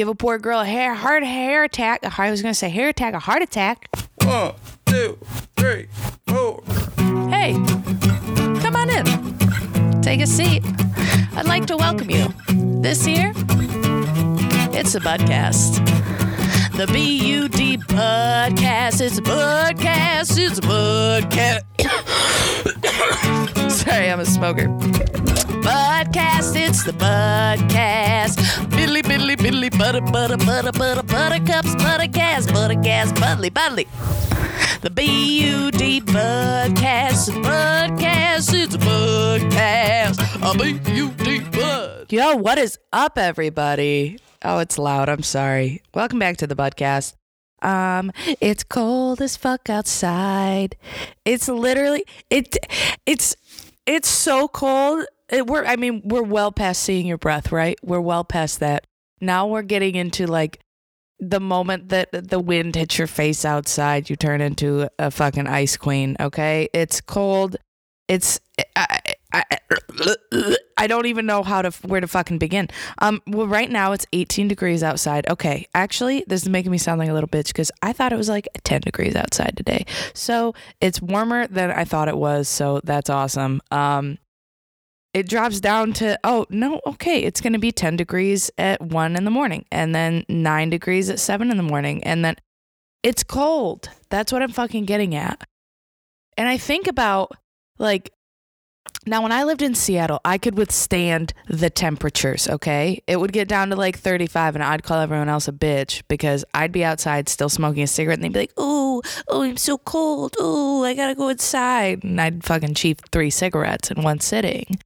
give a poor girl a hair heart hair attack. I was gonna say hair attack, a heart attack. One, two, three, four. Hey, come on in. Take a seat. I'd like to welcome you. This year, it's a Budcast. The B U D Budcast. It's a Budcast. It's a Budcast. Sorry, I'm a smoker. Budcast, it's the Budcast. Billy, Billy, Billy, butter, butter, butter, butter, buttercups, buttercast, buttercast, buddly, buddly. The B U D Budcast, Budcast, it's a Budcast. A B U D Bud. Yo, what is up, everybody? Oh, it's loud. I'm sorry. Welcome back to the Budcast. Um, it's cold as fuck outside. It's literally it. It's it's so cold. We're I mean we're well past seeing your breath, right? We're well past that. Now we're getting into like the moment that the wind hits your face outside, you turn into a fucking ice queen. Okay, it's cold. It's I, I, I don't even know how to where to fucking begin. Um, well, right now it's 18 degrees outside. Okay, actually, this is making me sound like a little bitch because I thought it was like 10 degrees outside today. So it's warmer than I thought it was. So that's awesome. Um, it drops down to oh no okay it's going to be 10 degrees at 1 in the morning and then 9 degrees at 7 in the morning and then it's cold. That's what i'm fucking getting at. And i think about like now when i lived in seattle i could withstand the temperatures okay? It would get down to like 35 and i'd call everyone else a bitch because i'd be outside still smoking a cigarette and they'd be like oh oh i'm so cold. Oh i gotta go inside. And i'd fucking cheap three cigarettes in one sitting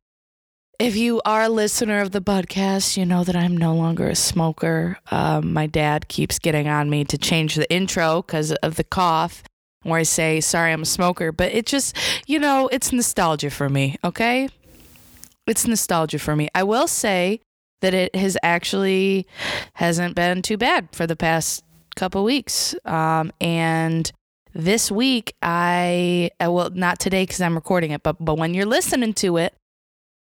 if you are a listener of the podcast, you know that I'm no longer a smoker. Um, my dad keeps getting on me to change the intro because of the cough, where I say, sorry, I'm a smoker. But it just, you know, it's nostalgia for me, okay? It's nostalgia for me. I will say that it has actually hasn't been too bad for the past couple weeks. Um, and this week, I, well, not today because I'm recording it, but, but when you're listening to it,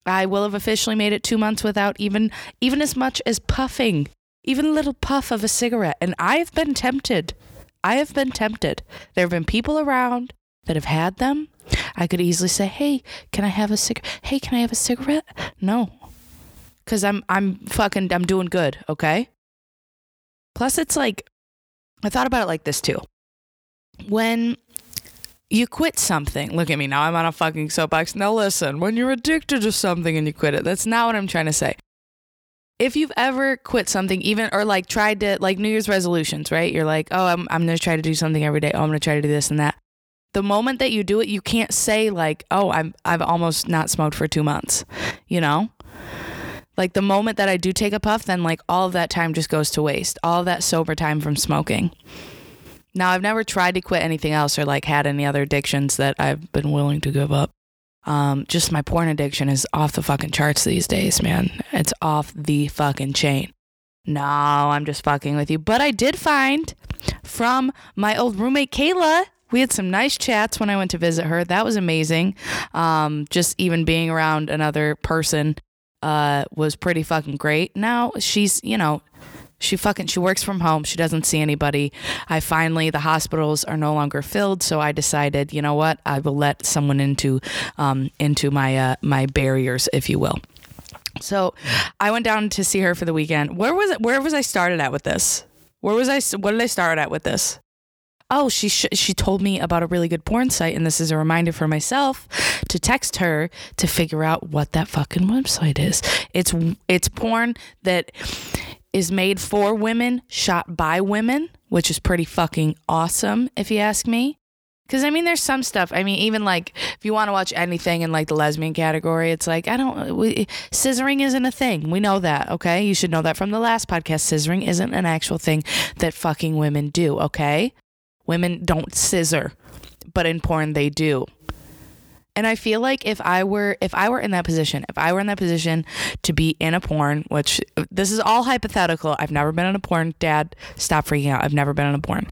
I will have officially made it two months without even even as much as puffing, even a little puff of a cigarette. And I have been tempted. I have been tempted. There have been people around that have had them. I could easily say, "Hey, can I have a cig? Hey, can I have a cigarette?" No, because I'm I'm fucking I'm doing good. Okay. Plus, it's like I thought about it like this too. When you quit something. Look at me now. I'm on a fucking soapbox. Now listen, when you're addicted to something and you quit it, that's not what I'm trying to say. If you've ever quit something, even or like tried to like New Year's resolutions, right? You're like, oh, I'm I'm gonna try to do something every day. Oh, I'm gonna try to do this and that. The moment that you do it, you can't say like, oh, I'm I've almost not smoked for two months. You know? Like the moment that I do take a puff, then like all of that time just goes to waste. All that sober time from smoking. Now, I've never tried to quit anything else or like had any other addictions that I've been willing to give up. Um, just my porn addiction is off the fucking charts these days, man. It's off the fucking chain. No, I'm just fucking with you. But I did find from my old roommate Kayla, we had some nice chats when I went to visit her. That was amazing. Um, just even being around another person uh, was pretty fucking great. Now she's, you know, she fucking she works from home. She doesn't see anybody. I finally the hospitals are no longer filled, so I decided, you know what, I will let someone into um, into my uh, my barriers, if you will. So I went down to see her for the weekend. Where was it? Where was I started at with this? Where was I? What did I start at with this? Oh, she sh- she told me about a really good porn site, and this is a reminder for myself to text her to figure out what that fucking website is. It's it's porn that is made for women, shot by women, which is pretty fucking awesome, if you ask me. Because, I mean, there's some stuff. I mean, even like if you want to watch anything in like the lesbian category, it's like, I don't, we, scissoring isn't a thing. We know that, okay? You should know that from the last podcast. Scissoring isn't an actual thing that fucking women do, okay? Women don't scissor, but in porn, they do. And I feel like if I were if I were in that position, if I were in that position to be in a porn, which this is all hypothetical. I've never been in a porn. Dad, stop freaking out. I've never been in a porn.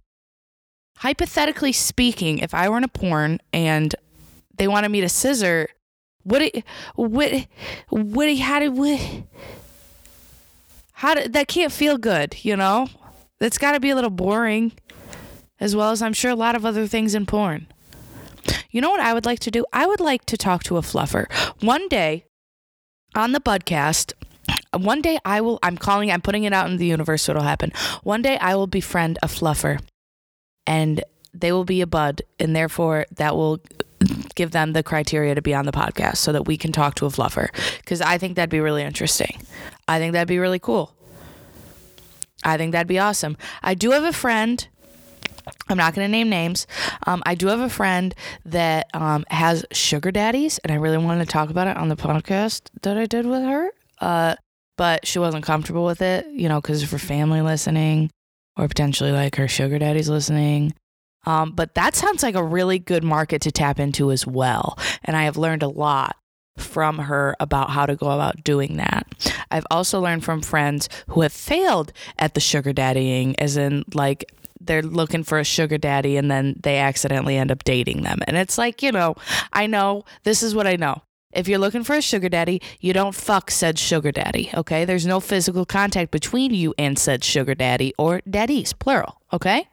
Hypothetically speaking, if I were in a porn and they wanted me to scissor, would it would it how did would How did that can't feel good, you know? That's got to be a little boring, as well as I'm sure a lot of other things in porn. You know what I would like to do? I would like to talk to a fluffer. One day on the podcast, one day I will, I'm calling, I'm putting it out in the universe so it'll happen. One day I will befriend a fluffer and they will be a bud, and therefore that will give them the criteria to be on the podcast so that we can talk to a fluffer. Because I think that'd be really interesting. I think that'd be really cool. I think that'd be awesome. I do have a friend. I'm not going to name names. Um, I do have a friend that um, has sugar daddies, and I really wanted to talk about it on the podcast that I did with her. Uh, but she wasn't comfortable with it, you know, because of her family listening or potentially like her sugar daddy's listening. Um, but that sounds like a really good market to tap into as well. And I have learned a lot from her about how to go about doing that. I've also learned from friends who have failed at the sugar daddying, as in, like, they're looking for a sugar daddy and then they accidentally end up dating them. And it's like, you know, I know this is what I know. If you're looking for a sugar daddy, you don't fuck said sugar daddy, okay? There's no physical contact between you and said sugar daddy or daddies, plural, okay?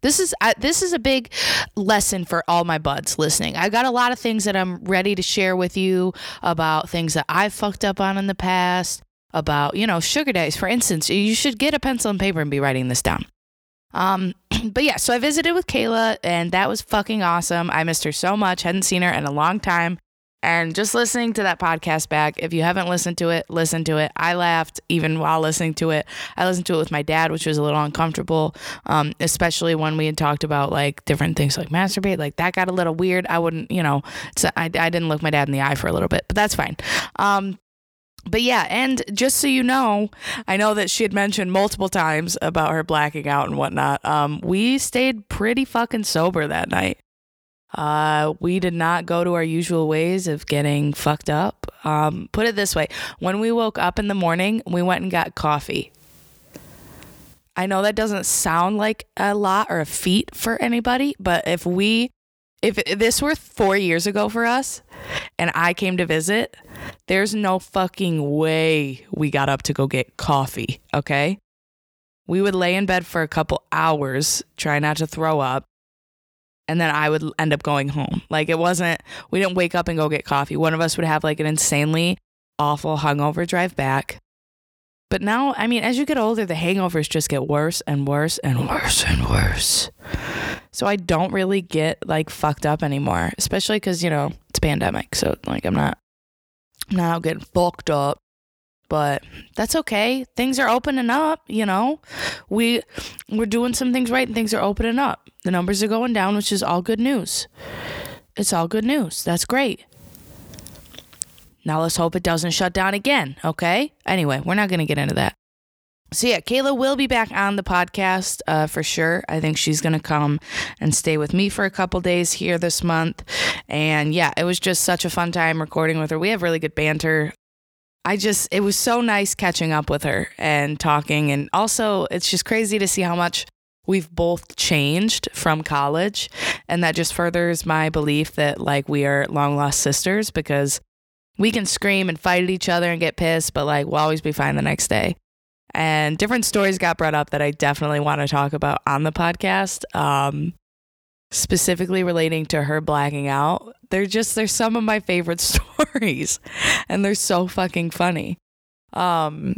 This is uh, this is a big lesson for all my buds listening. I got a lot of things that I'm ready to share with you about things that I've fucked up on in the past, about, you know, sugar daddies. For instance, you should get a pencil and paper and be writing this down. Um, but yeah, so I visited with Kayla and that was fucking awesome. I missed her so much. Hadn't seen her in a long time. And just listening to that podcast back, if you haven't listened to it, listen to it. I laughed even while listening to it. I listened to it with my dad, which was a little uncomfortable, um, especially when we had talked about like different things like masturbate. Like that got a little weird. I wouldn't, you know, I, I didn't look my dad in the eye for a little bit, but that's fine. Um, but yeah, and just so you know, I know that she had mentioned multiple times about her blacking out and whatnot. Um, we stayed pretty fucking sober that night. Uh, we did not go to our usual ways of getting fucked up. Um, put it this way when we woke up in the morning, we went and got coffee. I know that doesn't sound like a lot or a feat for anybody, but if we, if this were four years ago for us and I came to visit, there's no fucking way we got up to go get coffee, okay? We would lay in bed for a couple hours, try not to throw up, and then I would end up going home. Like it wasn't, we didn't wake up and go get coffee. One of us would have like an insanely awful hungover drive back. But now, I mean, as you get older, the hangovers just get worse and worse and worse and worse. So I don't really get like fucked up anymore, especially because, you know, it's pandemic. So like I'm not, I'm not getting fucked up but that's okay. Things are opening up, you know. We we're doing some things right and things are opening up. The numbers are going down, which is all good news. It's all good news. That's great. Now let's hope it doesn't shut down again, okay? Anyway, we're not going to get into that. So yeah, Kayla will be back on the podcast uh, for sure. I think she's gonna come and stay with me for a couple days here this month, and yeah, it was just such a fun time recording with her. We have really good banter. I just, it was so nice catching up with her and talking. And also, it's just crazy to see how much we've both changed from college. And that just furthers my belief that, like, we are long lost sisters because we can scream and fight at each other and get pissed, but, like, we'll always be fine the next day. And different stories got brought up that I definitely want to talk about on the podcast. Um, specifically relating to her blacking out. They're just they're some of my favorite stories and they're so fucking funny. Um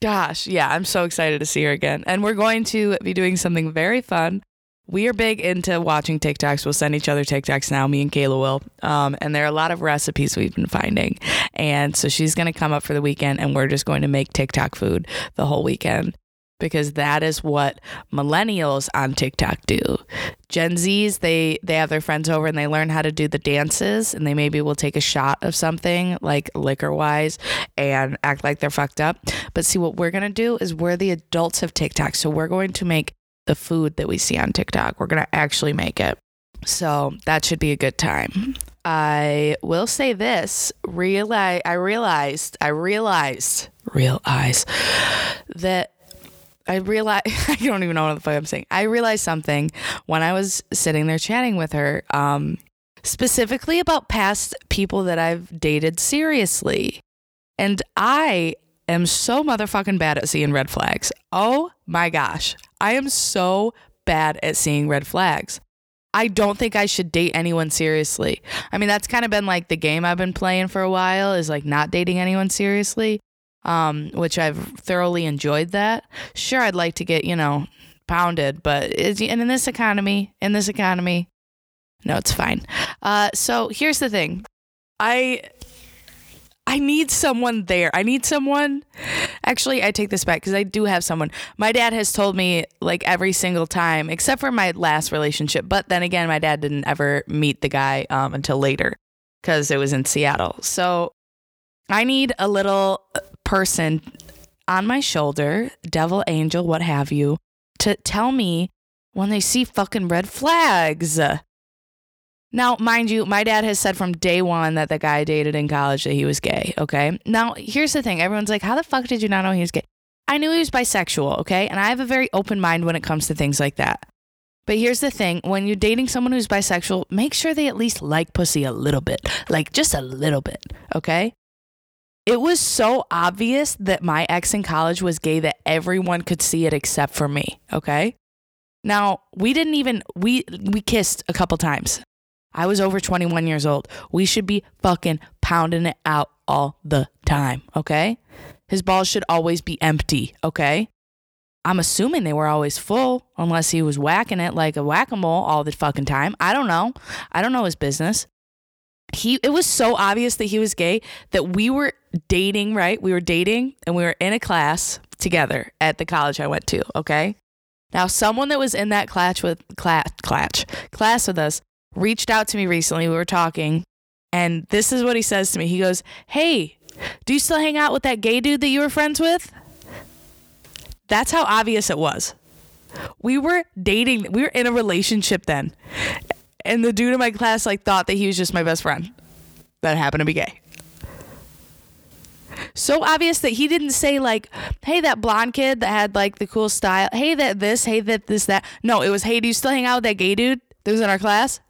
gosh, yeah, I'm so excited to see her again. And we're going to be doing something very fun. We are big into watching TikToks. We'll send each other TikToks now, me and Kayla will. Um, and there are a lot of recipes we've been finding. And so she's going to come up for the weekend and we're just going to make TikTok food the whole weekend because that is what millennials on TikTok do. Gen Zs, they they have their friends over and they learn how to do the dances and they maybe will take a shot of something like liquor wise and act like they're fucked up. But see what we're going to do is we're the adults of TikTok. So we're going to make the food that we see on TikTok. We're going to actually make it. So that should be a good time. I will say this, realize I realized I realized realize that I realized I don't even know what the fuck I'm saying. I realized something when I was sitting there chatting with her, um, specifically about past people that I've dated seriously. And I am so motherfucking bad at seeing red flags. Oh my gosh. I am so bad at seeing red flags. I don't think I should date anyone seriously. I mean, that's kind of been like the game I've been playing for a while is like not dating anyone seriously, um, which I've thoroughly enjoyed that. Sure, I'd like to get, you know, pounded, but it's, and in this economy, in this economy, no, it's fine. Uh, so here's the thing. I I need someone there. I need someone. Actually, I take this back because I do have someone. My dad has told me like every single time, except for my last relationship. But then again, my dad didn't ever meet the guy um, until later because it was in Seattle. So I need a little person on my shoulder, devil angel, what have you, to tell me when they see fucking red flags. Now, mind you, my dad has said from day one that the guy I dated in college that he was gay. Okay. Now, here's the thing everyone's like, how the fuck did you not know he was gay? I knew he was bisexual. Okay. And I have a very open mind when it comes to things like that. But here's the thing when you're dating someone who's bisexual, make sure they at least like pussy a little bit, like just a little bit. Okay. It was so obvious that my ex in college was gay that everyone could see it except for me. Okay. Now, we didn't even, we, we kissed a couple times. I was over 21 years old. We should be fucking pounding it out all the time, okay? His balls should always be empty, okay? I'm assuming they were always full unless he was whacking it like a whack-a-mole all the fucking time. I don't know. I don't know his business. He it was so obvious that he was gay that we were dating, right? We were dating and we were in a class together at the college I went to, okay? Now, someone that was in that class with class class class with us reached out to me recently. We were talking, and this is what he says to me. He goes, Hey, do you still hang out with that gay dude that you were friends with? That's how obvious it was. We were dating, we were in a relationship then. And the dude in my class like thought that he was just my best friend that happened to be gay. So obvious that he didn't say like, "Hey, that blonde kid that had like the cool style. Hey, that this. Hey, that this that." No, it was, "Hey, do you still hang out with that gay dude that was in our class?"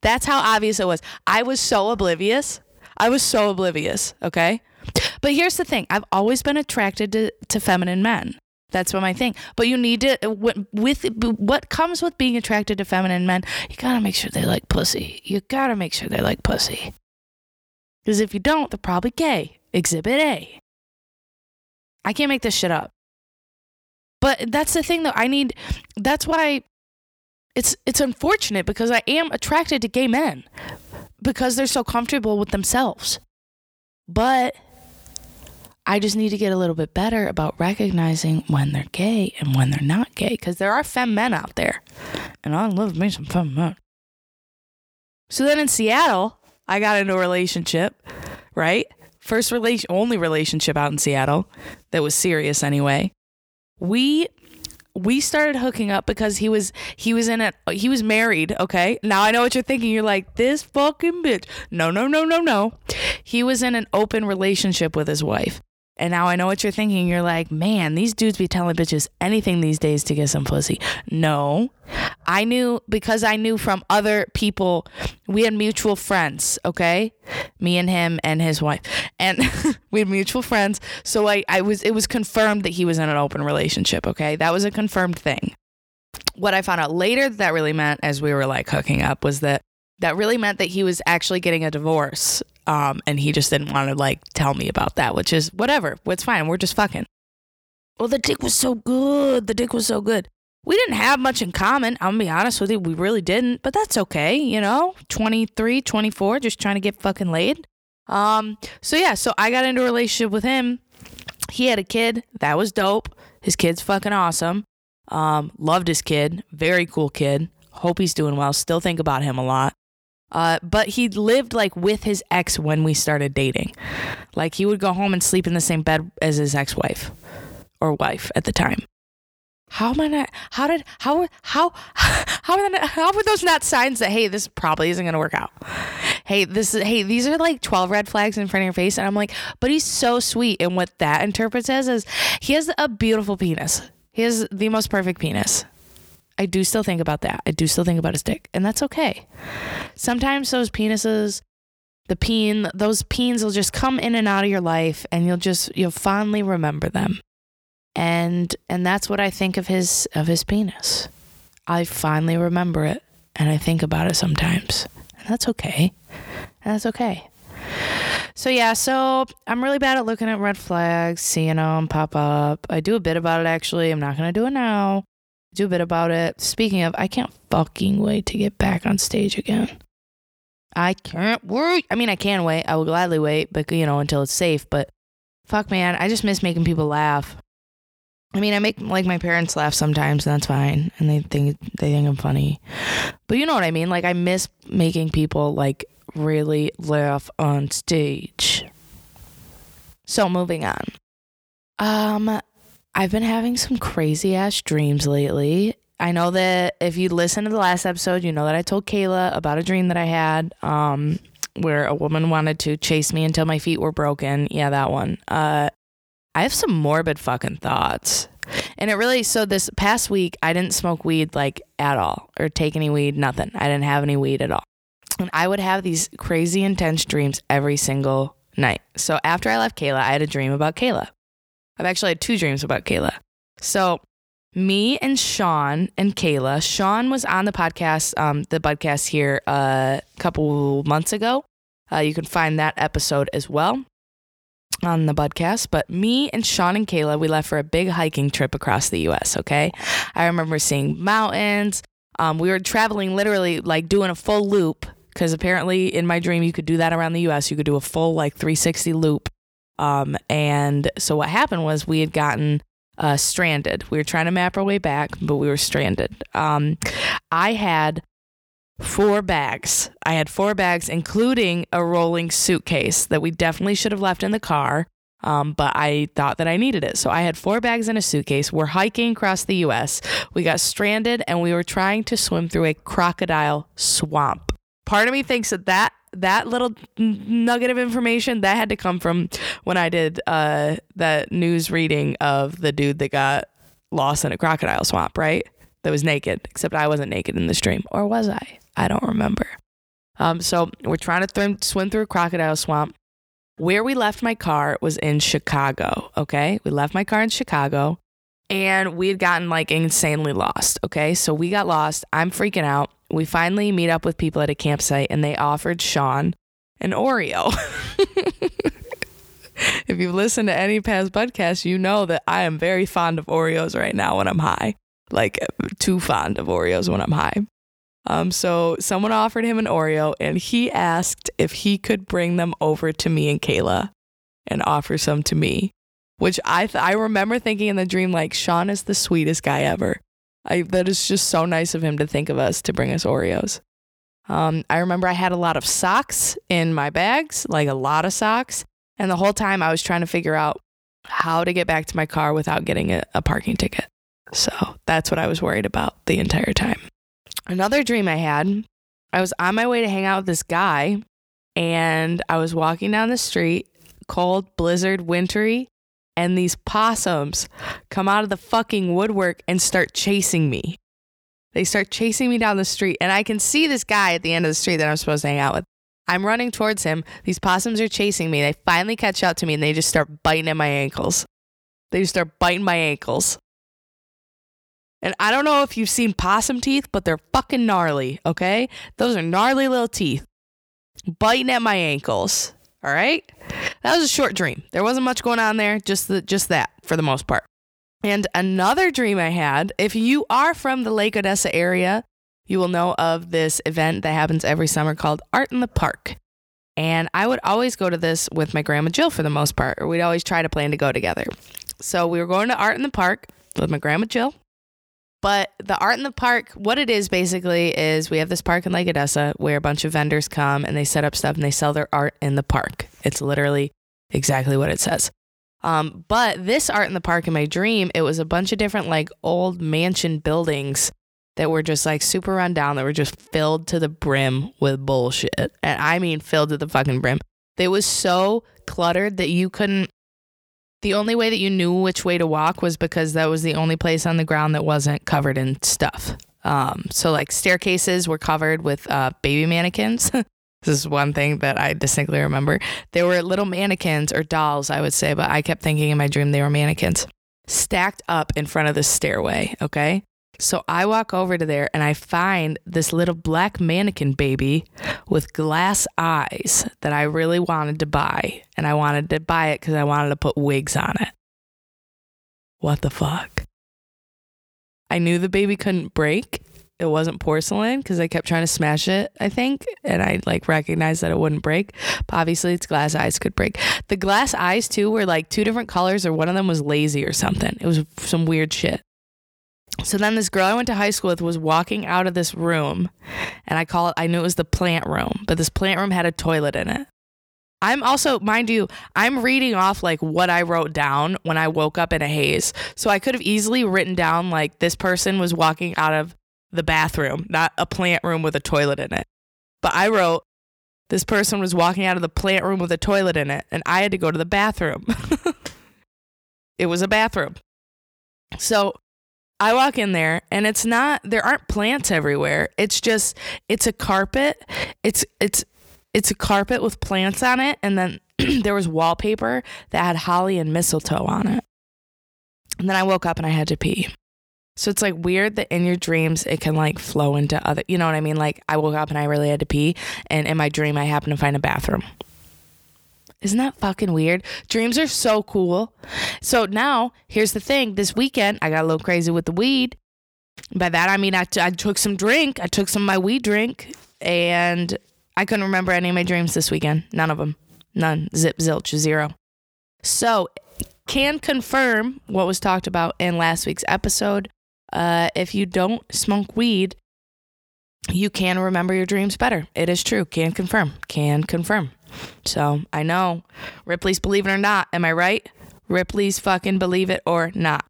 That's how obvious it was. I was so oblivious. I was so oblivious, okay? But here's the thing I've always been attracted to, to feminine men. That's what my thing. But you need to, with what comes with being attracted to feminine men, you gotta make sure they like pussy. You gotta make sure they like pussy. Because if you don't, they're probably gay. Exhibit A. I can't make this shit up. But that's the thing, though. I need, that's why it's it's unfortunate because I am attracted to gay men because they're so comfortable with themselves. But I just need to get a little bit better about recognizing when they're gay and when they're not gay because there are femme men out there. And I love me some femme men. So then in Seattle, I got into a relationship, right? First relation only relationship out in Seattle that was serious anyway. We we started hooking up because he was he was in a he was married okay? Now i know what you're thinking. You're like this fucking bitch. No no no no no. He was in an open relationship with his wife and now I know what you're thinking. You're like, man, these dudes be telling bitches anything these days to get some pussy. No, I knew because I knew from other people. We had mutual friends, okay? Me and him and his wife. And we had mutual friends. So I, I was, it was confirmed that he was in an open relationship, okay? That was a confirmed thing. What I found out later that, that really meant as we were like hooking up was that that really meant that he was actually getting a divorce. Um, and he just didn't want to like tell me about that, which is whatever. It's fine. We're just fucking. Well, the dick was so good. The dick was so good. We didn't have much in common. I'm gonna be honest with you. We really didn't, but that's okay. You know, 23, 24, just trying to get fucking laid. Um, so yeah, so I got into a relationship with him. He had a kid. That was dope. His kid's fucking awesome. Um, loved his kid. Very cool kid. Hope he's doing well. Still think about him a lot. Uh, but he lived like with his ex when we started dating. Like he would go home and sleep in the same bed as his ex wife or wife at the time. How am I not? How did how how how are, how were those not signs that hey this probably isn't gonna work out? Hey this is hey these are like twelve red flags in front of your face, and I'm like, but he's so sweet, and what that interprets as is he has a beautiful penis. He has the most perfect penis. I do still think about that. I do still think about his dick, and that's okay. Sometimes those penises the peen, those peens will just come in and out of your life and you'll just you'll fondly remember them. And and that's what I think of his of his penis. I finally remember it and I think about it sometimes. And that's okay. That's okay. So yeah, so I'm really bad at looking at red flags, seeing them pop up. I do a bit about it actually. I'm not gonna do it now. Do a bit about it. Speaking of, I can't fucking wait to get back on stage again. I can't wait. I mean, I can wait. I will gladly wait, but you know, until it's safe. But fuck, man, I just miss making people laugh. I mean, I make like my parents laugh sometimes, and that's fine, and they think they think I'm funny. But you know what I mean? Like, I miss making people like really laugh on stage. So moving on. Um, I've been having some crazy ass dreams lately. I know that if you listen to the last episode, you know that I told Kayla about a dream that I had um, where a woman wanted to chase me until my feet were broken. Yeah, that one. Uh, I have some morbid fucking thoughts. And it really, so this past week, I didn't smoke weed like at all or take any weed, nothing. I didn't have any weed at all. And I would have these crazy intense dreams every single night. So after I left Kayla, I had a dream about Kayla. I've actually had two dreams about Kayla. So me and Sean and Kayla. Sean was on the podcast, um, the podcast here uh, a couple months ago. Uh, you can find that episode as well on the podcast. But me and Sean and Kayla, we left for a big hiking trip across the U.S. Okay, I remember seeing mountains. Um, we were traveling literally like doing a full loop because apparently in my dream you could do that around the U.S. You could do a full like 360 loop. Um, and so what happened was we had gotten uh, stranded. We were trying to map our way back, but we were stranded. Um, I had four bags. I had four bags, including a rolling suitcase that we definitely should have left in the car. Um, but I thought that I needed it. So I had four bags in a suitcase. We're hiking across the US. We got stranded and we were trying to swim through a crocodile swamp. Part of me thinks that that that little nugget of information that had to come from when I did uh, that news reading of the dude that got lost in a crocodile swamp, right? That was naked, except I wasn't naked in the stream, or was I? I don't remember. Um, so we're trying to th- swim through a crocodile swamp. Where we left my car was in Chicago. Okay, we left my car in Chicago, and we had gotten like insanely lost. Okay, so we got lost. I'm freaking out we finally meet up with people at a campsite and they offered Sean an Oreo. if you've listened to any past podcasts, you know that I am very fond of Oreos right now when I'm high. Like too fond of Oreos when I'm high. Um, so someone offered him an Oreo and he asked if he could bring them over to me and Kayla and offer some to me. Which I th- I remember thinking in the dream like Sean is the sweetest guy ever. I that is just so nice of him to think of us to bring us Oreos. Um, I remember I had a lot of socks in my bags, like a lot of socks, and the whole time I was trying to figure out how to get back to my car without getting a, a parking ticket. So that's what I was worried about the entire time. Another dream I had, I was on my way to hang out with this guy, and I was walking down the street, cold, blizzard, wintry, and these possums come out of the fucking woodwork and start chasing me. They start chasing me down the street, and I can see this guy at the end of the street that I'm supposed to hang out with. I'm running towards him. These possums are chasing me. They finally catch up to me and they just start biting at my ankles. They just start biting my ankles. And I don't know if you've seen possum teeth, but they're fucking gnarly, okay? Those are gnarly little teeth biting at my ankles. All right. That was a short dream. There wasn't much going on there, just the, just that for the most part. And another dream I had, if you are from the Lake Odessa area, you will know of this event that happens every summer called Art in the Park. And I would always go to this with my grandma Jill for the most part, or we'd always try to plan to go together. So we were going to Art in the Park with my grandma Jill but the art in the park, what it is basically is we have this park in Lake Odessa where a bunch of vendors come and they set up stuff and they sell their art in the park. It's literally exactly what it says. Um, but this art in the park in my dream, it was a bunch of different like old mansion buildings that were just like super run down, that were just filled to the brim with bullshit. And I mean filled to the fucking brim. It was so cluttered that you couldn't the only way that you knew which way to walk was because that was the only place on the ground that wasn't covered in stuff. Um, so like staircases were covered with uh, baby mannequins. This is one thing that I distinctly remember. They were little mannequins or dolls, I would say, but I kept thinking in my dream they were mannequins stacked up in front of the stairway. Okay. So I walk over to there and I find this little black mannequin baby with glass eyes that I really wanted to buy. And I wanted to buy it because I wanted to put wigs on it. What the fuck? I knew the baby couldn't break. It wasn't porcelain because I kept trying to smash it, I think. And I like recognized that it wouldn't break. But obviously, its glass eyes could break. The glass eyes, too, were like two different colors, or one of them was lazy or something. It was some weird shit. So then this girl I went to high school with was walking out of this room, and I call it, I knew it was the plant room, but this plant room had a toilet in it. I'm also, mind you, I'm reading off like what I wrote down when I woke up in a haze. So I could have easily written down like this person was walking out of the bathroom, not a plant room with a toilet in it. But I wrote this person was walking out of the plant room with a toilet in it, and I had to go to the bathroom. it was a bathroom. So I walk in there and it's not there aren't plants everywhere. It's just it's a carpet. It's it's it's a carpet with plants on it and then there was wallpaper that had holly and mistletoe on it. And then I woke up and I had to pee. So it's like weird that in your dreams it can like flow into other, you know what I mean? Like I woke up and I really had to pee, and in my dream I happened to find a bathroom. Isn't that fucking weird? Dreams are so cool. So now, here's the thing this weekend, I got a little crazy with the weed. By that, I mean, I, t- I took some drink. I took some of my weed drink, and I couldn't remember any of my dreams this weekend. None of them. None. Zip, zilch, zero. So, can confirm what was talked about in last week's episode. Uh, if you don't smoke weed, you can remember your dreams better. It is true. Can confirm. Can confirm. So I know Ripley's believe it or not. Am I right? Ripley's fucking believe it or not.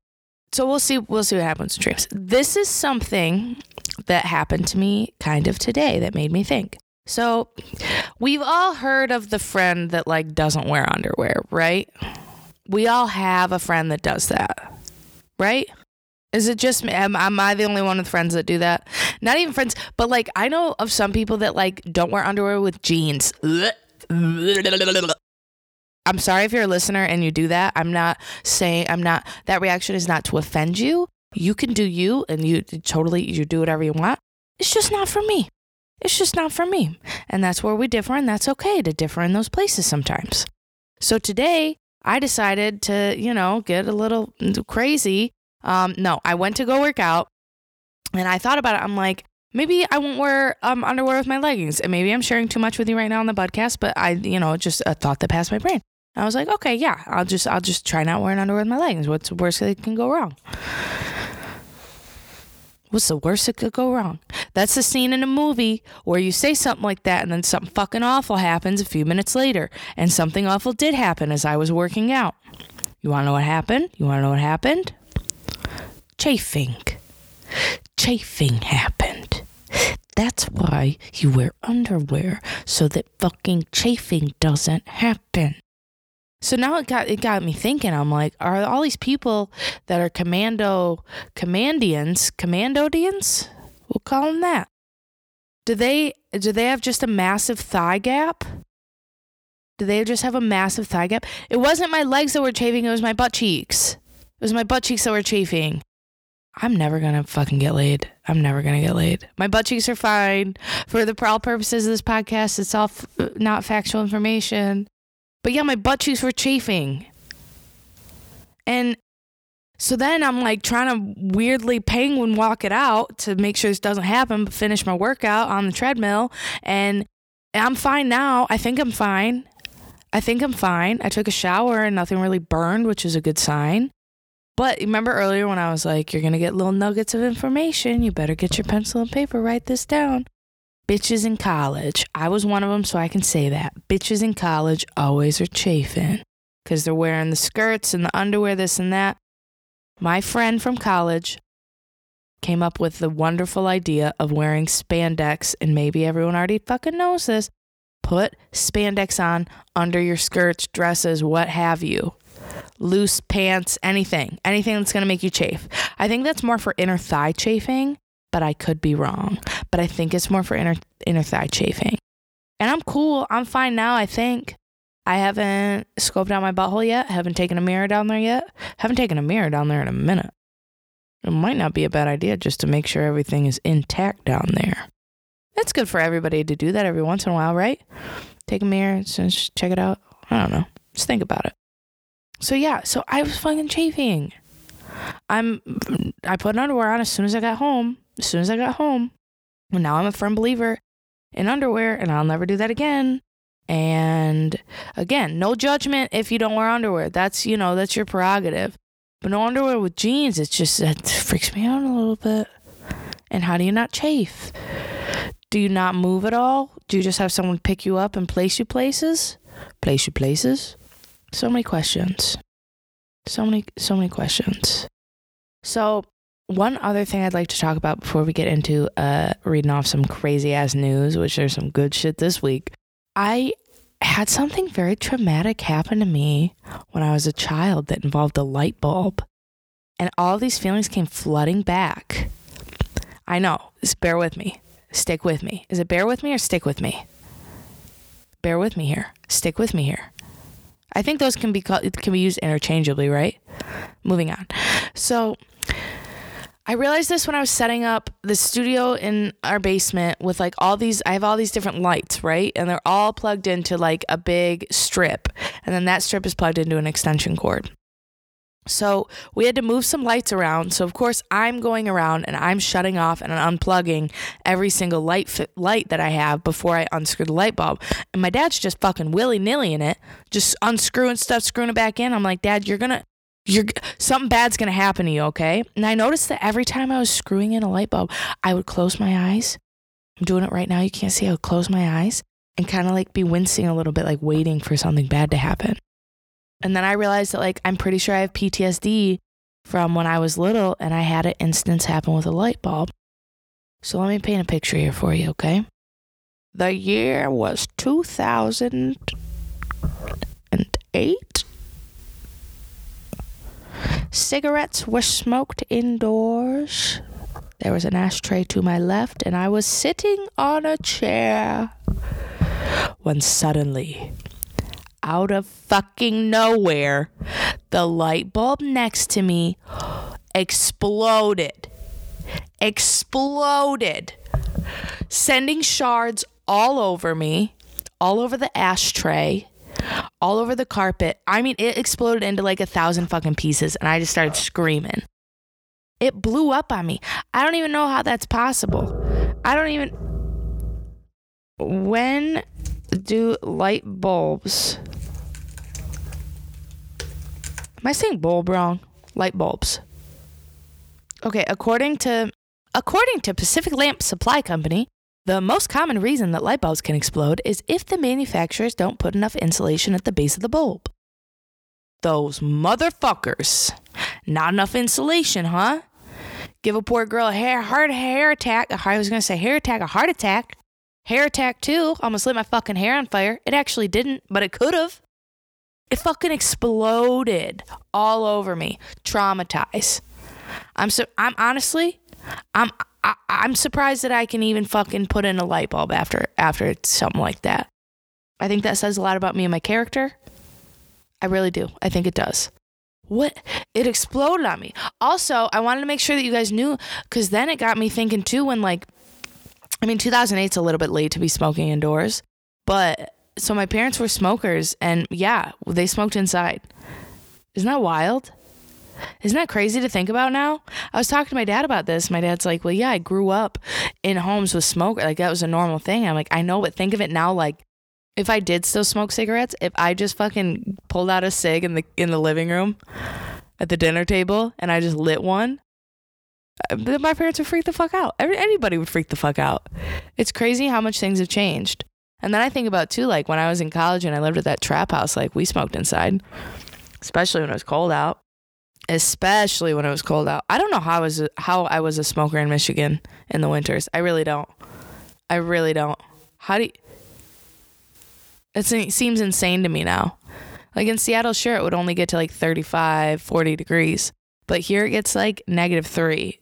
So we'll see. We'll see what happens in dreams. This is something that happened to me kind of today that made me think. So we've all heard of the friend that like doesn't wear underwear, right? We all have a friend that does that, right? Is it just me? Am, am I the only one with friends that do that? Not even friends, but like I know of some people that like don't wear underwear with jeans. I'm sorry if you're a listener and you do that. I'm not saying I'm not that reaction is not to offend you. You can do you and you totally you do whatever you want. It's just not for me. It's just not for me. And that's where we differ and that's okay to differ in those places sometimes. So today I decided to, you know, get a little crazy. Um no, I went to go work out and I thought about it. I'm like, maybe I won't wear um, underwear with my leggings. And maybe I'm sharing too much with you right now on the podcast, but I, you know, just a thought that passed my brain. I was like, okay, yeah, I'll just, I'll just try not wearing underwear with my leggings. What's the worst that can go wrong? What's the worst that could go wrong? That's the scene in a movie where you say something like that and then something fucking awful happens a few minutes later. And something awful did happen as I was working out. You want to know what happened? You want to know what happened? Chafing. Chafing happened. That's why you wear underwear so that fucking chafing doesn't happen. So now it got it got me thinking. I'm like, are all these people that are commando commandians, commandodians? We'll call them that. Do they do they have just a massive thigh gap? Do they just have a massive thigh gap? It wasn't my legs that were chafing, it was my butt cheeks. It was my butt cheeks that were chafing. I'm never gonna fucking get laid. I'm never gonna get laid. My butt cheeks are fine. For the all purposes of this podcast, it's all f- not factual information. But yeah, my butt cheeks were chafing. And so then I'm like trying to weirdly penguin walk it out to make sure this doesn't happen, but finish my workout on the treadmill. And I'm fine now. I think I'm fine. I think I'm fine. I took a shower and nothing really burned, which is a good sign. But remember earlier when I was like, you're going to get little nuggets of information. You better get your pencil and paper, write this down. Bitches in college. I was one of them, so I can say that. Bitches in college always are chafing because they're wearing the skirts and the underwear, this and that. My friend from college came up with the wonderful idea of wearing spandex, and maybe everyone already fucking knows this. Put spandex on under your skirts, dresses, what have you loose pants, anything, anything that's going to make you chafe. I think that's more for inner thigh chafing, but I could be wrong. But I think it's more for inner inner thigh chafing. And I'm cool. I'm fine now, I think. I haven't scoped out my butthole yet. haven't taken a mirror down there yet. haven't taken a mirror down there in a minute. It might not be a bad idea just to make sure everything is intact down there. It's good for everybody to do that every once in a while, right? Take a mirror, and just check it out. I don't know. Just think about it. So yeah, so I was fucking chafing. I'm I put underwear on as soon as I got home. As soon as I got home. And now I'm a firm believer in underwear and I'll never do that again. And again, no judgment if you don't wear underwear. That's, you know, that's your prerogative. But no underwear with jeans, it's just, it freaks me out a little bit. And how do you not chafe? Do you not move at all? Do you just have someone pick you up and place you places? Place you places? So many questions. So many, so many questions. So, one other thing I'd like to talk about before we get into uh, reading off some crazy ass news, which there's some good shit this week. I had something very traumatic happen to me when I was a child that involved a light bulb. And all these feelings came flooding back. I know, just bear with me. Stick with me. Is it bear with me or stick with me? Bear with me here. Stick with me here. I think those can be called, can be used interchangeably, right? Moving on. So I realized this when I was setting up the studio in our basement with like all these I have all these different lights, right? And they're all plugged into like a big strip. And then that strip is plugged into an extension cord. So we had to move some lights around. So of course I'm going around and I'm shutting off and unplugging every single light fi- light that I have before I unscrew the light bulb. And my dad's just fucking willy nilly in it, just unscrewing stuff, screwing it back in. I'm like, Dad, you're gonna you're something bad's gonna happen to you, okay? And I noticed that every time I was screwing in a light bulb, I would close my eyes. I'm doing it right now. You can't see. I would close my eyes and kind of like be wincing a little bit, like waiting for something bad to happen. And then I realized that like I'm pretty sure I have PTSD from when I was little, and I had an instance happen with a light bulb. So let me paint a picture here for you, okay? The year was 2008. Cigarettes were smoked indoors. There was an ashtray to my left, and I was sitting on a chair when suddenly, out of fucking nowhere, the light bulb next to me exploded. Exploded. Sending shards all over me, all over the ashtray, all over the carpet. I mean, it exploded into like a thousand fucking pieces, and I just started screaming. It blew up on me. I don't even know how that's possible. I don't even. When do light bulbs. Am I saying bulb wrong? Light bulbs. Okay, according to according to Pacific Lamp Supply Company, the most common reason that light bulbs can explode is if the manufacturers don't put enough insulation at the base of the bulb. Those motherfuckers. Not enough insulation, huh? Give a poor girl a hair, heart hair attack. I was gonna say hair attack, a heart attack. Hair attack too. Almost lit my fucking hair on fire. It actually didn't, but it could have. It fucking exploded all over me. Traumatized. I'm so I'm honestly, I'm I, I'm surprised that I can even fucking put in a light bulb after after something like that. I think that says a lot about me and my character. I really do. I think it does. What? It exploded on me. Also, I wanted to make sure that you guys knew because then it got me thinking too when, like, I mean, 2008's a little bit late to be smoking indoors, but so my parents were smokers and yeah, they smoked inside. Isn't that wild? Isn't that crazy to think about now? I was talking to my dad about this. My dad's like, "Well, yeah, I grew up in homes with smoke. Like that was a normal thing." I'm like, "I know, but think of it now like if I did still smoke cigarettes, if I just fucking pulled out a cig in the in the living room at the dinner table and I just lit one, uh, my parents would freak the fuck out. Every, anybody would freak the fuck out. It's crazy how much things have changed. And then I think about too, like when I was in college and I lived at that trap house, like we smoked inside, especially when it was cold out. Especially when it was cold out. I don't know how I was a, how I was a smoker in Michigan in the winters. I really don't. I really don't. How do you, it seems insane to me now. Like in Seattle, sure, it would only get to like 35, 40 degrees. But here it gets like negative three.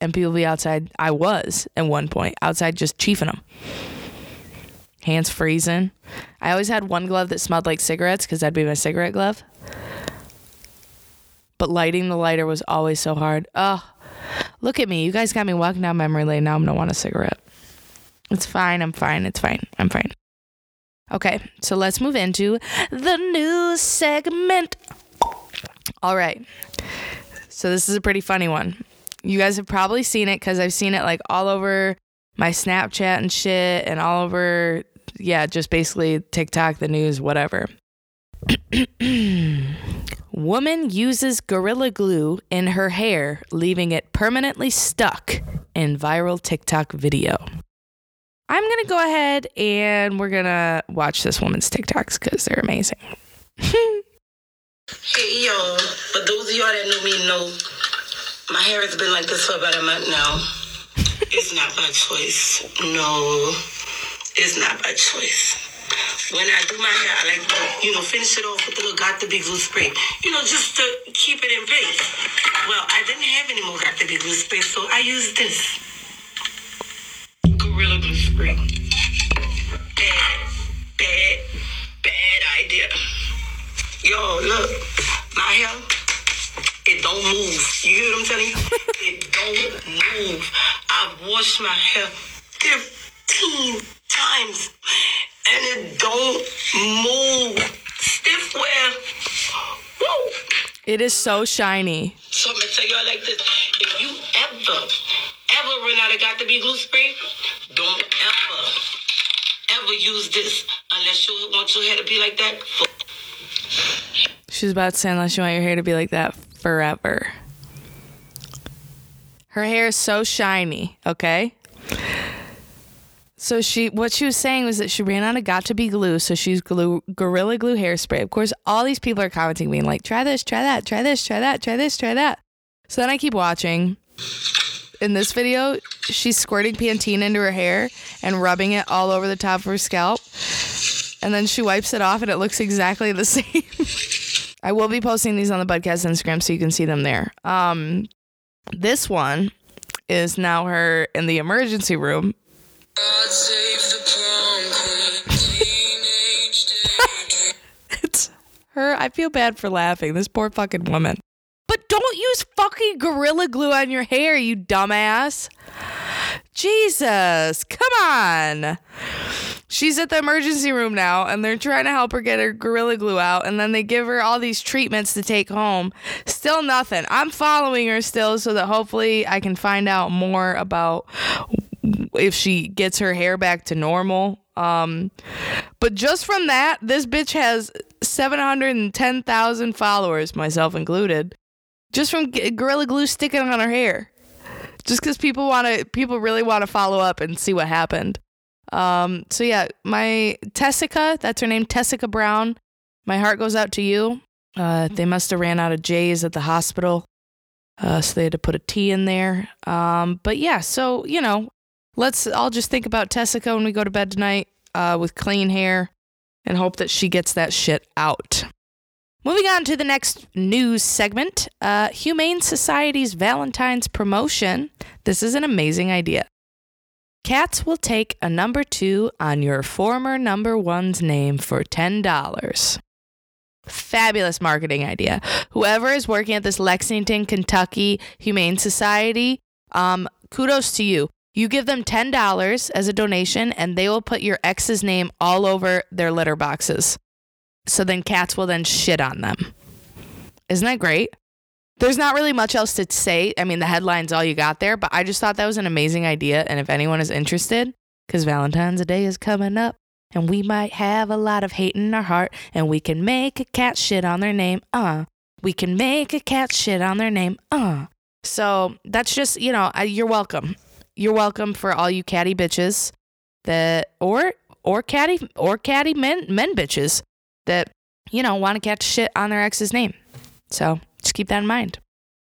And people be outside. I was at one point outside just chiefing them. Hands freezing. I always had one glove that smelled like cigarettes because that'd be my cigarette glove. But lighting the lighter was always so hard. Oh, look at me. You guys got me walking down memory lane. Now I'm going to want a cigarette. It's fine. I'm fine. It's fine. I'm fine. Okay, so let's move into the news segment. All right. So this is a pretty funny one. You guys have probably seen it because I've seen it like all over my Snapchat and shit, and all over, yeah, just basically TikTok, the news, whatever. Woman uses Gorilla Glue in her hair, leaving it permanently stuck in viral TikTok video. I'm going to go ahead and we're going to watch this woman's TikToks because they're amazing. Hey y'all, for those of y'all that know me know my hair has been like this for about a month now. It's not by choice. No, it's not by choice. When I do my hair, I like to, you know, finish it off with a little Got to Be Glue spray. You know, just to keep it in place. Well, I didn't have any more Got to Be Glue spray, so I used this. Gorilla Glue spray. Bad, bad, bad idea. Yo, look, my hair, it don't move. You hear what I'm telling you? it don't move. I've washed my hair 15 times and it don't move. Stiff wear. Whoa. It is so shiny. So I'm gonna tell y'all like this. If you ever, ever run out of got to be glue spray, don't ever, ever use this unless you want your hair to be like that. She's about to say, unless you want your hair to be like that forever. Her hair is so shiny, okay? So she, what she was saying was that she ran out of got to be glue, so she's glue, gorilla glue hairspray. Of course, all these people are commenting, being like, "Try this, try that, try this, try that, try this, try that." So then I keep watching. In this video, she's squirting Pantene into her hair and rubbing it all over the top of her scalp, and then she wipes it off, and it looks exactly the same. I will be posting these on the podcast Instagram so you can see them there. Um, this one is now her in the emergency room. It's her. I feel bad for laughing. This poor fucking woman. But don't use fucking gorilla glue on your hair, you dumbass. Jesus, come on. She's at the emergency room now and they're trying to help her get her gorilla glue out and then they give her all these treatments to take home. Still nothing. I'm following her still so that hopefully I can find out more about if she gets her hair back to normal. Um, but just from that, this bitch has 710,000 followers, myself included, just from Gorilla Glue sticking on her hair. Just because people want to, people really want to follow up and see what happened. Um, so yeah, my Tessica, that's her name, Tessica Brown. My heart goes out to you. Uh, they must have ran out of J's at the hospital. Uh, so they had to put a T in there. Um, but yeah, so, you know, let's all just think about Tessica when we go to bed tonight uh, with clean hair and hope that she gets that shit out. Moving on to the next news segment uh, Humane Society's Valentine's promotion. This is an amazing idea. Cats will take a number two on your former number one's name for $10. Fabulous marketing idea. Whoever is working at this Lexington, Kentucky Humane Society, um, kudos to you. You give them $10 as a donation, and they will put your ex's name all over their litter boxes. So then cats will then shit on them. Isn't that great? There's not really much else to say. I mean, the headline's all you got there, but I just thought that was an amazing idea. And if anyone is interested, because Valentine's Day is coming up, and we might have a lot of hate in our heart, and we can make a cat shit on their name, uh. We can make a cat shit on their name, uh. So that's just, you know, you're welcome. You're welcome for all you catty bitches that, or, or catty, or catty men, men bitches that, you know, want to catch shit on their ex's name. So just keep that in mind.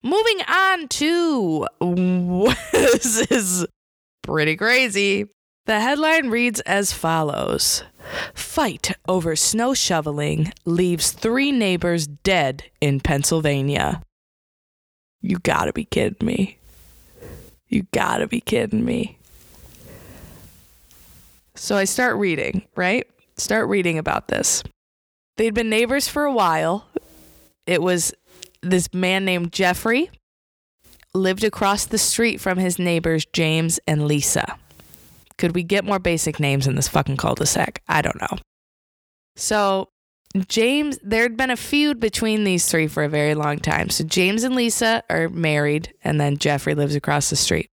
Moving on to this is pretty crazy. The headline reads as follows Fight over snow shoveling leaves three neighbors dead in Pennsylvania. You gotta be kidding me. You gotta be kidding me. So I start reading, right? Start reading about this. They'd been neighbors for a while. It was this man named Jeffrey lived across the street from his neighbors James and Lisa. Could we get more basic names in this fucking cul-de-sac? I don't know. So James, there'd been a feud between these three for a very long time. So James and Lisa are married, and then Jeffrey lives across the street.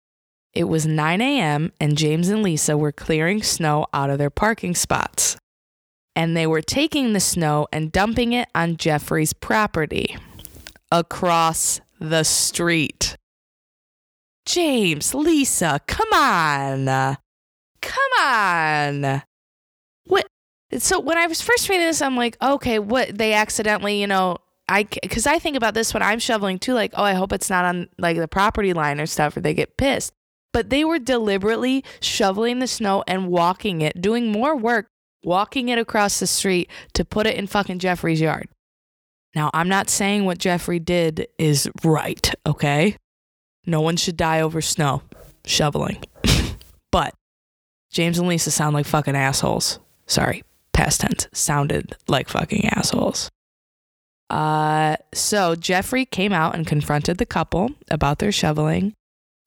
It was 9 a.m., and James and Lisa were clearing snow out of their parking spots. And they were taking the snow and dumping it on Jeffrey's property across the street. James, Lisa, come on. Come on. So when I was first reading this, I'm like, okay, what? They accidentally, you know, I, because I think about this when I'm shoveling too, like, oh, I hope it's not on like the property line or stuff, or they get pissed. But they were deliberately shoveling the snow and walking it, doing more work, walking it across the street to put it in fucking Jeffrey's yard. Now, I'm not saying what Jeffrey did is right, okay? No one should die over snow shoveling. but James and Lisa sound like fucking assholes. Sorry, past tense. Sounded like fucking assholes. Uh, so Jeffrey came out and confronted the couple about their shoveling,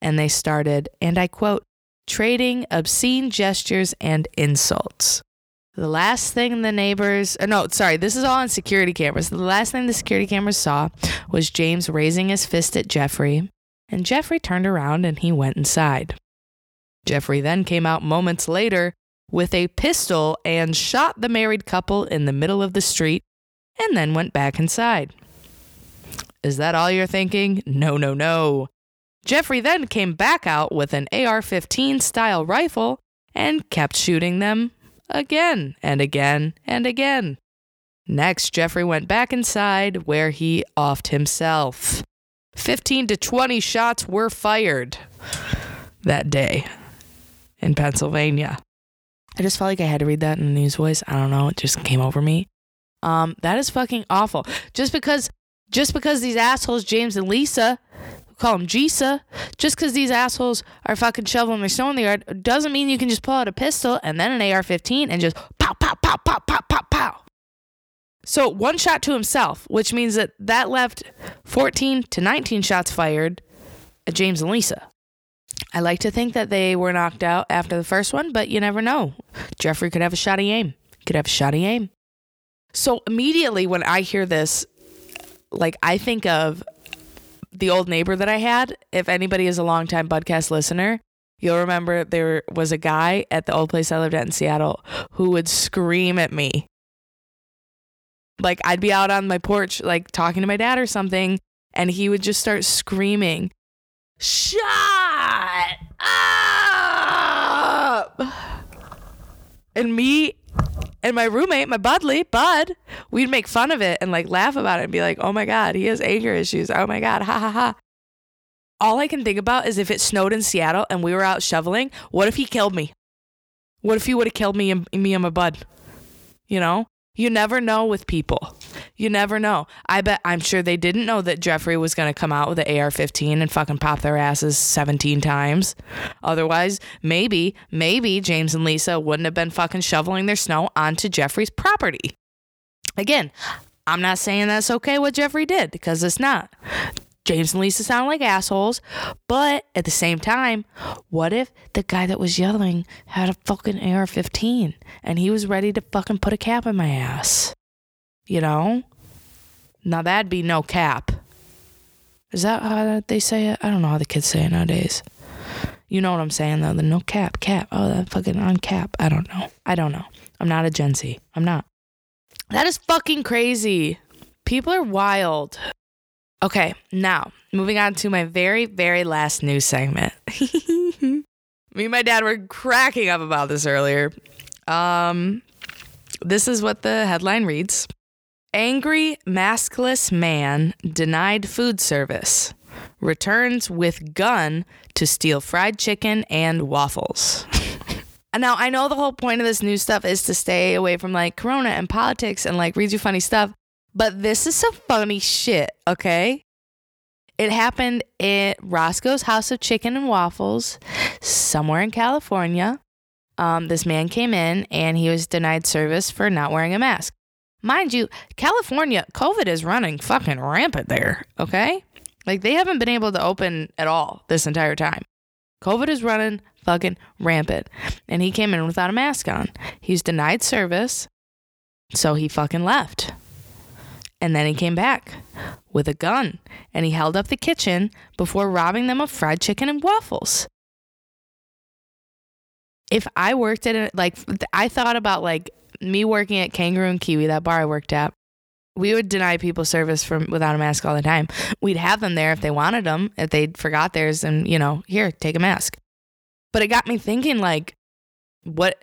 and they started, and I quote, trading obscene gestures and insults. The last thing the neighbors, uh, no, sorry, this is all on security cameras. The last thing the security cameras saw was James raising his fist at Jeffrey, and Jeffrey turned around and he went inside. Jeffrey then came out moments later with a pistol and shot the married couple in the middle of the street and then went back inside. Is that all you're thinking? No, no, no. Jeffrey then came back out with an AR 15 style rifle and kept shooting them again and again and again. Next, Jeffrey went back inside where he offed himself. 15 to 20 shots were fired that day in Pennsylvania. I just felt like I had to read that in the news voice. I don't know, it just came over me. Um, that is fucking awful. Just because just because these assholes, James and Lisa, call them Jisa, just because these assholes are fucking shoveling their snow in the yard doesn't mean you can just pull out a pistol and then an AR 15 and just pow, pow, pow, pow, pow, pow, pow. So one shot to himself, which means that that left 14 to 19 shots fired at James and Lisa. I like to think that they were knocked out after the first one, but you never know. Jeffrey could have a shoddy aim. Could have a shoddy aim. So immediately when I hear this, like I think of the old neighbor that I had. If anybody is a longtime podcast listener, you'll remember there was a guy at the old place I lived at in Seattle who would scream at me. Like I'd be out on my porch, like talking to my dad or something, and he would just start screaming, Shut up! And me and my roommate, my Budley, Bud, we'd make fun of it and like laugh about it and be like, oh my God, he has anger issues. Oh my God, ha ha ha. All I can think about is if it snowed in Seattle and we were out shoveling, what if he killed me? What if he would have killed me and me and my bud? You know? You never know with people. You never know. I bet I'm sure they didn't know that Jeffrey was going to come out with the AR 15 and fucking pop their asses 17 times. Otherwise, maybe, maybe James and Lisa wouldn't have been fucking shoveling their snow onto Jeffrey's property. Again, I'm not saying that's okay what Jeffrey did because it's not. James and Lisa sound like assholes, but at the same time, what if the guy that was yelling had a fucking AR 15 and he was ready to fucking put a cap in my ass? You know? Now that'd be no cap. Is that how they say it? I don't know how the kids say it nowadays. You know what I'm saying though? The no cap, cap. Oh, that fucking on cap. I don't know. I don't know. I'm not a Gen Z. I'm not. That is fucking crazy. People are wild. Okay, now moving on to my very, very last news segment. Me and my dad were cracking up about this earlier. Um, this is what the headline reads Angry maskless man denied food service, returns with gun to steal fried chicken and waffles. now, I know the whole point of this new stuff is to stay away from like corona and politics and like read you funny stuff. But this is some funny shit, okay? It happened at Roscoe's House of Chicken and Waffles, somewhere in California. um, this man came in and he was denied service for not wearing a mask. Mind you, California, COVID is running fucking rampant there, okay? Like they haven't been able to open at all this entire time. COVID is running fucking rampant. And he came in without a mask on. He's denied service, so he fucking left. And then he came back with a gun and he held up the kitchen before robbing them of fried chicken and waffles. If I worked at it, like, I thought about like me working at Kangaroo and Kiwi, that bar I worked at. We would deny people service from without a mask all the time. We'd have them there if they wanted them, if they forgot theirs, and you know, here, take a mask. But it got me thinking, like, what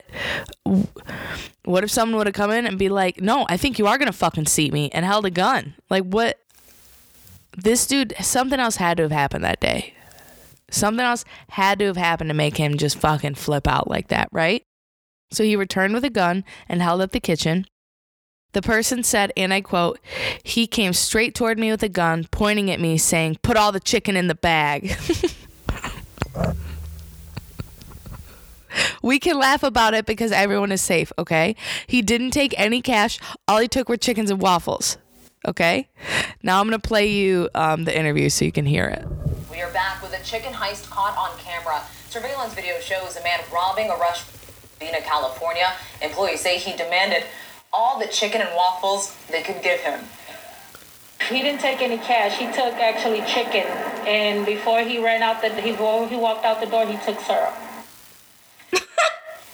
what if someone would have come in and be like, "No, I think you are gonna fucking seat me," and held a gun? Like, what? This dude, something else had to have happened that day. Something else had to have happened to make him just fucking flip out like that, right? So he returned with a gun and held up the kitchen. The person said, and I quote, he came straight toward me with a gun, pointing at me, saying, Put all the chicken in the bag. we can laugh about it because everyone is safe, okay? He didn't take any cash. All he took were chickens and waffles, okay? Now I'm going to play you um, the interview so you can hear it. We are back with a chicken heist caught on camera. Surveillance video shows a man robbing a rush in California. Employees say he demanded all the chicken and waffles they could give him. He didn't take any cash. He took actually chicken, and before he ran out the he he walked out the door, he took syrup.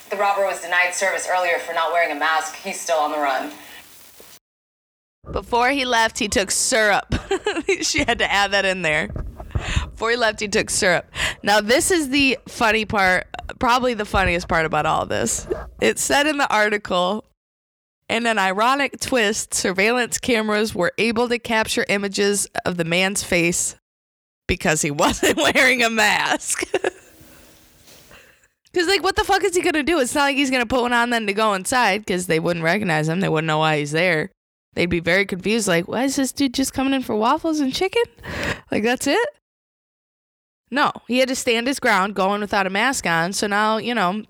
The robber was denied service earlier for not wearing a mask. He's still on the run. Before he left, he took syrup. she had to add that in there. Before he left, he took syrup. Now, this is the funny part, probably the funniest part about all this. It said in the article, in an ironic twist, surveillance cameras were able to capture images of the man's face because he wasn't wearing a mask. Because, like, what the fuck is he going to do? It's not like he's going to put one on then to go inside because they wouldn't recognize him. They wouldn't know why he's there. They'd be very confused. Like, why is this dude just coming in for waffles and chicken? Like, that's it? No, he had to stand his ground going without a mask on. So now, you know,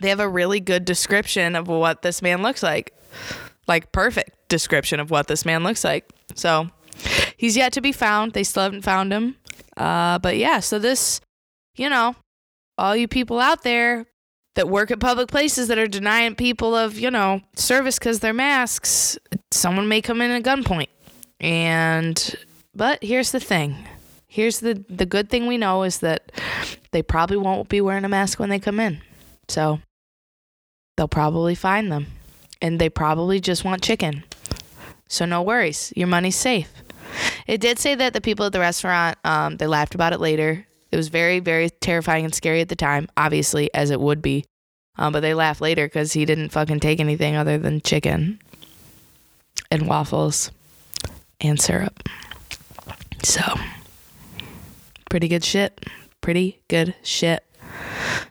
they have a really good description of what this man looks like. Like, perfect description of what this man looks like. So he's yet to be found. They still haven't found him. Uh, but yeah, so this, you know, all you people out there that work at public places that are denying people of, you know, service because they're masks, someone may come in at gunpoint. And, but here's the thing. Here's the, the good thing we know is that they probably won't be wearing a mask when they come in. So they'll probably find them. And they probably just want chicken. So no worries. Your money's safe. It did say that the people at the restaurant, um, they laughed about it later. It was very, very terrifying and scary at the time, obviously, as it would be. Um, but they laughed later because he didn't fucking take anything other than chicken and waffles and syrup. So, pretty good shit. Pretty good shit.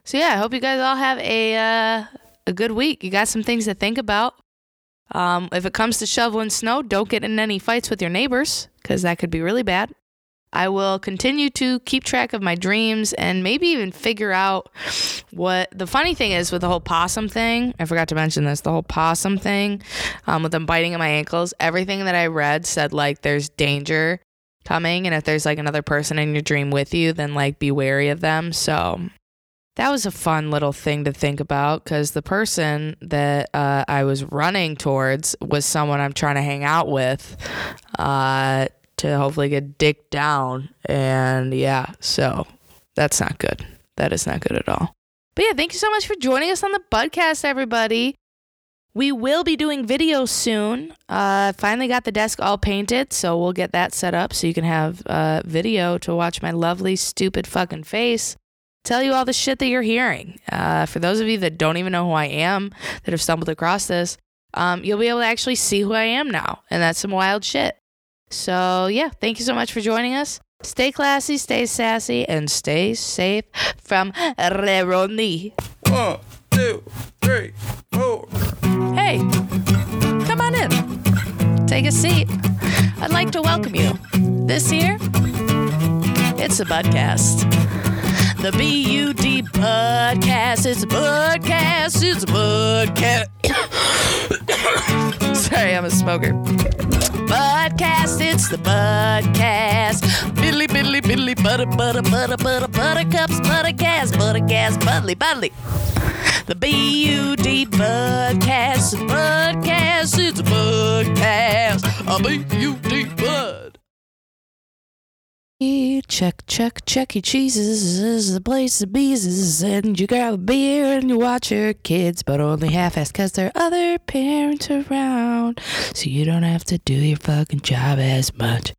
So yeah, I hope you guys all have a uh, a good week. You got some things to think about. Um, if it comes to shoveling snow, don't get in any fights with your neighbors because that could be really bad. I will continue to keep track of my dreams and maybe even figure out what the funny thing is with the whole possum thing. I forgot to mention this the whole possum thing um, with them biting at my ankles. Everything that I read said like there's danger coming, and if there's like another person in your dream with you, then like be wary of them. So that was a fun little thing to think about because the person that uh, I was running towards was someone I'm trying to hang out with. Uh, to hopefully get dick down. And yeah, so that's not good. That is not good at all. But yeah, thank you so much for joining us on the podcast, everybody. We will be doing videos soon. Uh, finally got the desk all painted, so we'll get that set up so you can have uh, video to watch my lovely, stupid fucking face. Tell you all the shit that you're hearing. Uh, for those of you that don't even know who I am, that have stumbled across this, um, you'll be able to actually see who I am now, and that's some wild shit. So, yeah, thank you so much for joining us. Stay classy, stay sassy, and stay safe from Reroni. Two, three, four. Hey, come on in. Take a seat. I'd like to welcome you. This year, it's a Budcast. The B U D podcast. It's a podcast. It's a podcast. Sorry, I'm a smoker. Budcast, it's the Budcast. Billy, Billy, Billy, butter, butter, butter, butter, buttercups, buttercast, buttercast, buddly, buddly. The B U D Budcast, Budcast, it's a Budcast. A Bud. Check, check, your cheeses is the place of bees and you grab a beer and you watch your kids, but only half-assed cause there are other parents around, so you don't have to do your fucking job as much.